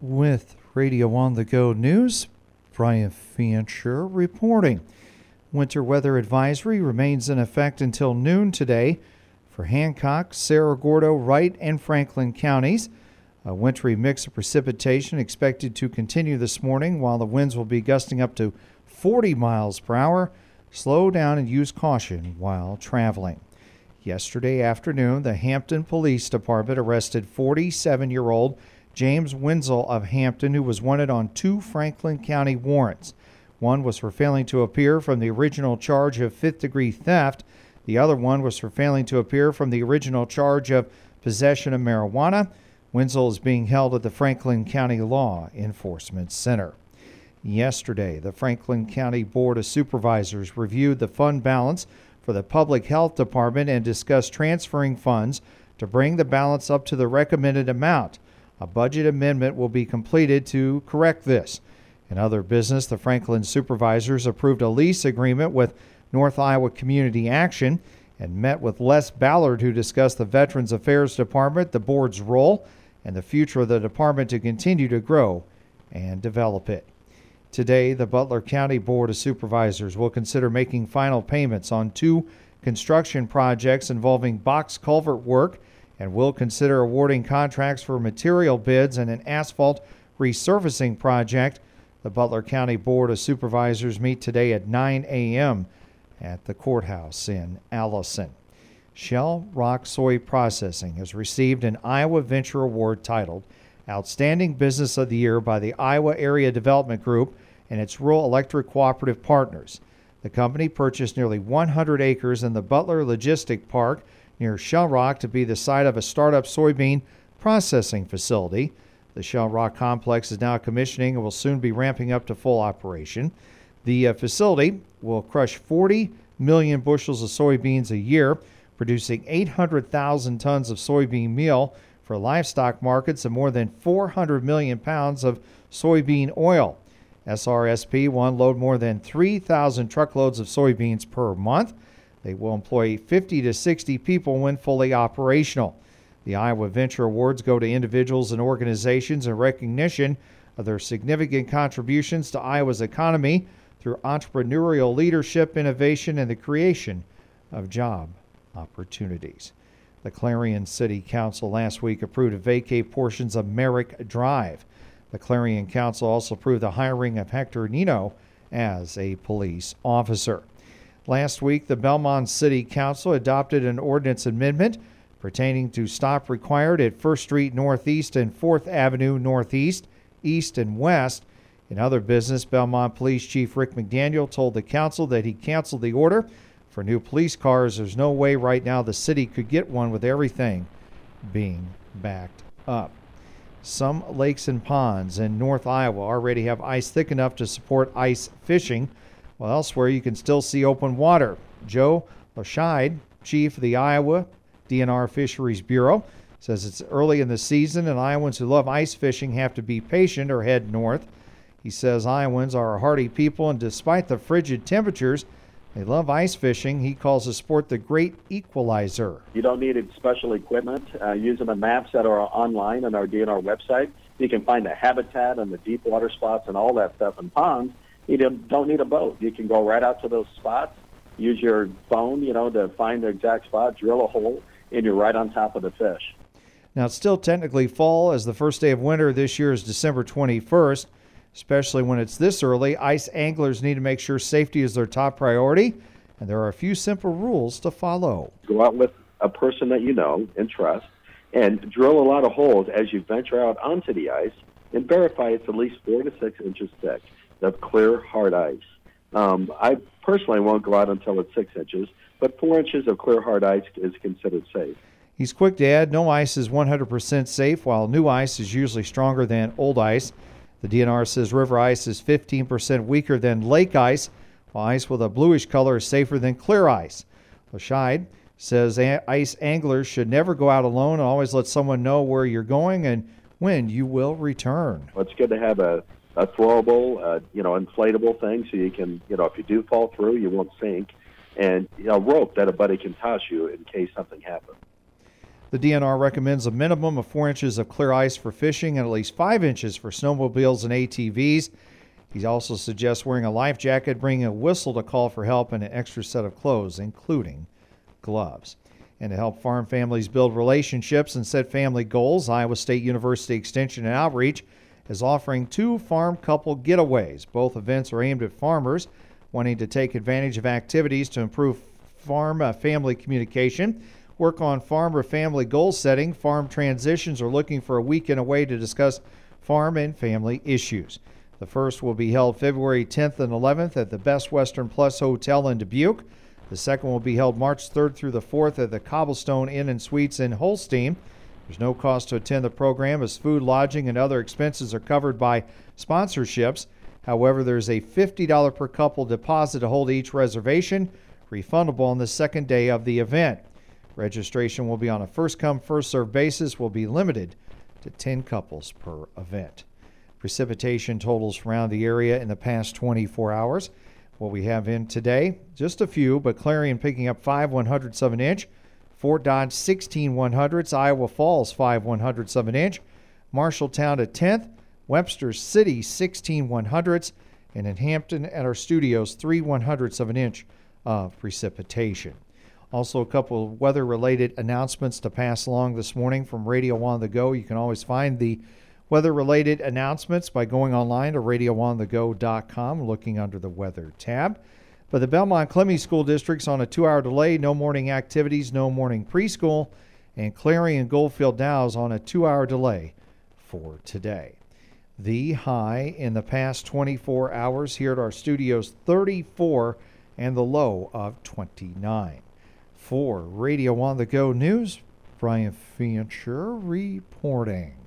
With Radio on the Go News, Brian Fancher reporting. Winter weather advisory remains in effect until noon today for Hancock, Cerro Gordo, Wright, and Franklin counties. A wintry mix of precipitation expected to continue this morning, while the winds will be gusting up to 40 miles per hour. Slow down and use caution while traveling. Yesterday afternoon, the Hampton Police Department arrested 47 year old James Wenzel of Hampton, who was wanted on two Franklin County warrants. One was for failing to appear from the original charge of fifth degree theft. The other one was for failing to appear from the original charge of possession of marijuana. Wenzel is being held at the Franklin County Law Enforcement Center. Yesterday, the Franklin County Board of Supervisors reviewed the fund balance for the Public Health Department and discussed transferring funds to bring the balance up to the recommended amount. A budget amendment will be completed to correct this. In other business, the Franklin supervisors approved a lease agreement with North Iowa Community Action and met with Les Ballard, who discussed the Veterans Affairs Department, the board's role, and the future of the department to continue to grow and develop it. Today, the Butler County Board of Supervisors will consider making final payments on two construction projects involving box culvert work and will consider awarding contracts for material bids and an asphalt resurfacing project. The Butler County Board of Supervisors meet today at 9 a.m. at the courthouse in Allison. Shell Rock Soy Processing has received an Iowa Venture Award titled Outstanding Business of the Year by the Iowa Area Development Group and its Rural Electric Cooperative Partners. The company purchased nearly 100 acres in the Butler Logistic Park near Shell Rock to be the site of a startup soybean processing facility. The Shell Rock complex is now commissioning and will soon be ramping up to full operation. The uh, facility will crush 40 million bushels of soybeans a year, producing 800,000 tons of soybean meal for livestock markets and more than 400 million pounds of soybean oil. SRSP will unload more than 3,000 truckloads of soybeans per month. They will employ 50 to 60 people when fully operational. The Iowa Venture Awards go to individuals and organizations in recognition of their significant contributions to Iowa's economy through entrepreneurial leadership, innovation, and the creation of job opportunities. The Clarion City Council last week approved to vacate portions of Merrick Drive. The Clarion Council also approved the hiring of Hector Nino as a police officer. Last week, the Belmond City Council adopted an ordinance amendment pertaining to stop required at 1st Street Northeast and 4th Avenue Northeast, East, and West. In other business, Belmond Police Chief Rick McDaniel told the council that he canceled the order for new police cars. There's no way right now the city could get one with everything being backed up. Some lakes and ponds in North Iowa already have ice thick enough to support ice fishing, while elsewhere you can still see open water. Joe Larscheid, chief of the Iowa DNR Fisheries Bureau, says it's early in the season and Iowans who love ice fishing have to be patient or head north. He says Iowans are a hardy people and despite the frigid temperatures, they love ice fishing. He calls the sport the great equalizer. You don't need special equipment. Uh, using the maps that are online on our DNR website, you can find the habitat and the deep water spots and all that stuff in ponds. You don't need a boat. You can go right out to those spots, use your phone, you know, to find the exact spot, drill a hole, and you're right on top of the fish. Now, it's still technically fall as the first day of winter this year is December 21st especially when it's this early. Ice anglers need to make sure safety is their top priority, and there are a few simple rules to follow. Go out with a person that you know and trust and drill a lot of holes as you venture out onto the ice and verify it's at least four to six inches thick of clear, hard ice. Um, I personally won't go out until it's six inches, but four inches of clear, hard ice is considered safe. He's quick to add no ice is 100% safe, while new ice is usually stronger than old ice. The DNR says river ice is 15% weaker than lake ice, while ice with a bluish color is safer than clear ice. Larscheid says ice anglers should never go out alone and always let someone know where you're going and when you will return. Well, it's good to have a, a throwable, uh, you know, inflatable thing so you can, you know, if you do fall through, you won't sink, and you know, a rope that a buddy can toss you in case something happens. The DNR recommends a minimum of four inches of clear ice for fishing and at least five inches for snowmobiles and ATVs. He also suggests wearing a life jacket, bringing a whistle to call for help, and an extra set of clothes, including gloves. And to help farm families build relationships and set family goals, Iowa State University Extension and Outreach is offering two farm couple getaways. Both events are aimed at farmers wanting to take advantage of activities to improve farm uh, family communication work on farm or family goal setting, farm transitions, or looking for a weekend away to discuss farm and family issues. The first will be held February 10th and 11th at the Best Western Plus Hotel in Dubuque. The second will be held March 3rd through the 4th at the Cobblestone Inn and Suites in Holstein. There's no cost to attend the program as food, lodging, and other expenses are covered by sponsorships. However, there's a $50 per couple deposit to hold each reservation, refundable on the second day of the event. Registration will be on a first come, first served basis, will be limited to 10 couples per event. Precipitation totals around the area in the past 24 hours. What we have in today, just a few, but Clarion picking up 5 100ths of an inch. Fort Dodge 16 100ths. Iowa Falls 5 100ths of an inch. Marshalltown at 10th. Webster City 16 100ths. And in Hampton at our studios, 3 100ths of an inch of precipitation. Also, a couple of weather related announcements to pass along this morning from Radio on the Go. You can always find the weather related announcements by going online to radioonthego.com, looking under the weather tab. But the Belmond Klemme School District's on a two hour delay, no morning activities, no morning preschool, and Clarion Goldfield Dow's on a two hour delay for today. The high in the past 24 hours here at our studios 34 and the low of 29. For Radio on the Go News, Brian Fancher reporting.